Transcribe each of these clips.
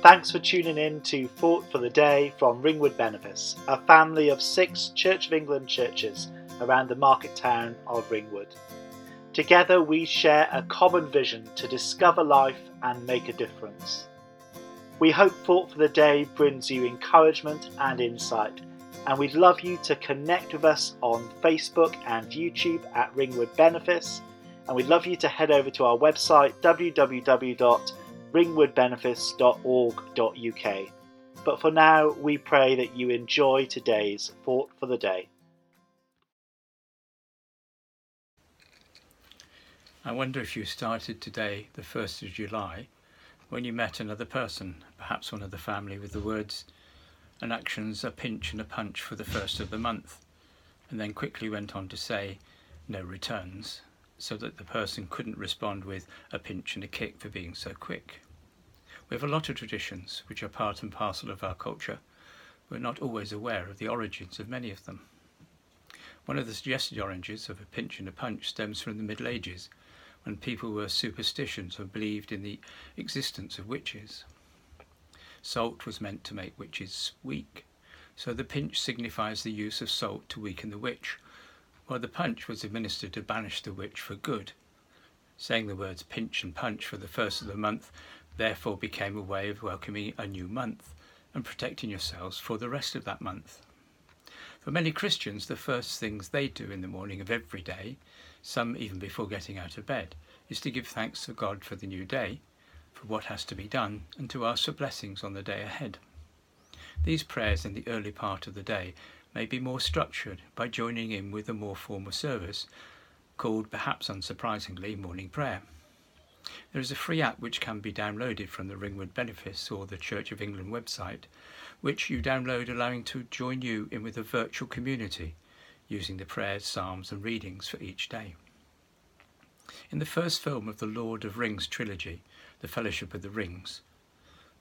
Thanks for tuning in to Thought for the Day from Ringwood Benefice, a family of six Church of England churches around the market town of Ringwood. Together we share a common vision to discover life and make a difference. We hope Thought for the Day brings you encouragement and insight, and we'd love you to connect with us on Facebook and YouTube at Ringwood Benefice, and we'd love you to head over to our website www ringwoodbenefice.org.uk. But for now, we pray that you enjoy today's Thought for the Day. I wonder if you started today, the 1st of July, when you met another person, perhaps one of the family, with the words and actions a pinch and a punch for the first of the month, and then quickly went on to say no returns so that the person couldn't respond with a pinch and a kick for being so quick. We have a lot of traditions which are part and parcel of our culture. We're not always aware of the origins of many of them. One of the suggested origins of a pinch and a punch stems from the Middle Ages, when people were superstitious and believed in the existence of witches. Salt was meant to make witches weak, so the pinch signifies the use of salt to weaken the witch, while the punch was administered to banish the witch for good. Saying the words pinch and punch for the first of the month therefore became a way of welcoming a new month and protecting yourselves for the rest of that month. For many Christians, the first things they do in the morning of every day, some even before getting out of bed, is to give thanks to God for the new day, for what has to be done, and to ask for blessings on the day ahead. These prayers in the early part of the day may be more structured by joining in with a more formal service called, perhaps unsurprisingly, morning prayer. There is a free app which can be downloaded from the Ringwood Benefice or the Church of England website, which you download allowing to join you in with a virtual community using the prayers, psalms, and readings for each day. In the first film of the Lord of Rings trilogy, The Fellowship of the Rings,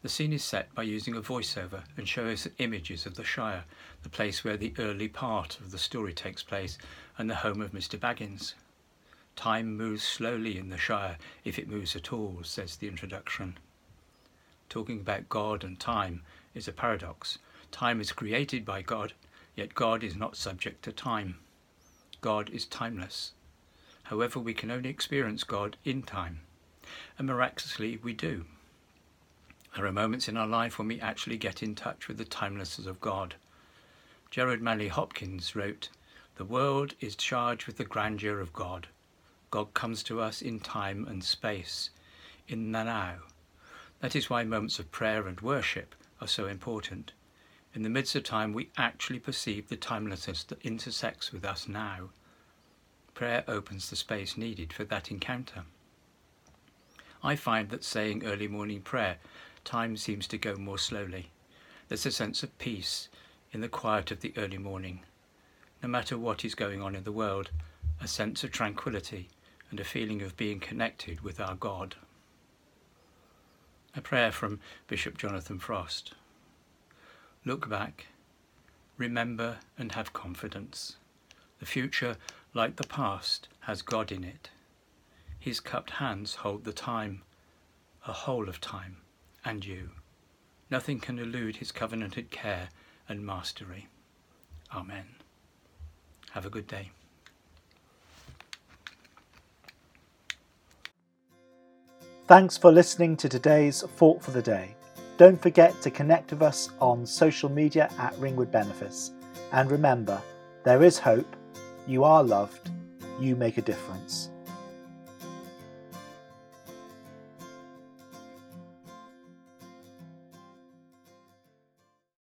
the scene is set by using a voiceover and shows images of the Shire, the place where the early part of the story takes place, and the home of Mr. Baggins. Time moves slowly in the Shire, if it moves at all, says the introduction. Talking about God and time is a paradox. Time is created by God, yet God is not subject to time. God is timeless. However, we can only experience God in time, and miraculously we do. There are moments in our life when we actually get in touch with the timelessness of God. Gerard Manley Hopkins wrote, The world is charged with the grandeur of God. God comes to us in time and space, in the now. That is why moments of prayer and worship are so important. In the midst of time, we actually perceive the timelessness that intersects with us now. Prayer opens the space needed for that encounter. I find that saying early morning prayer time seems to go more slowly. There's a sense of peace in the quiet of the early morning. No matter what is going on in the world, a sense of tranquility and a feeling of being connected with our God. A prayer from Bishop Jonathan Frost. Look back, remember and have confidence. The future, like the past, has God in it. His cupped hands hold the time, a whole of time and you. Nothing can elude his covenanted care and mastery. Amen. Have a good day. Thanks for listening to today's Thought for the Day. Don't forget to connect with us on social media at Ringwood Benefice. And remember, there is hope, you are loved, you make a difference.